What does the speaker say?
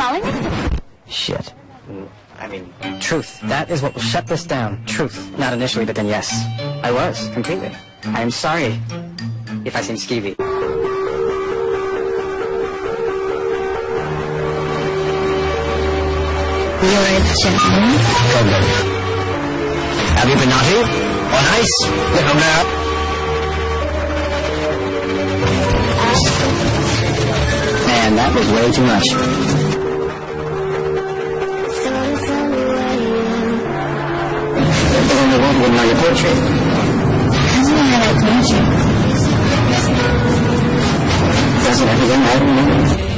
calling? Shit. I mean, truth. That is what will shut this down. Truth. Not initially, but then yes. I was, completely. I am sorry if I seem skeevy. You're a gentleman? Problem. Have you been naughty? Or nice? Look, now. Uh, Man, that was way too much. Only one who would know your poetry. How do you know I like poetry? Doesn't everyone know?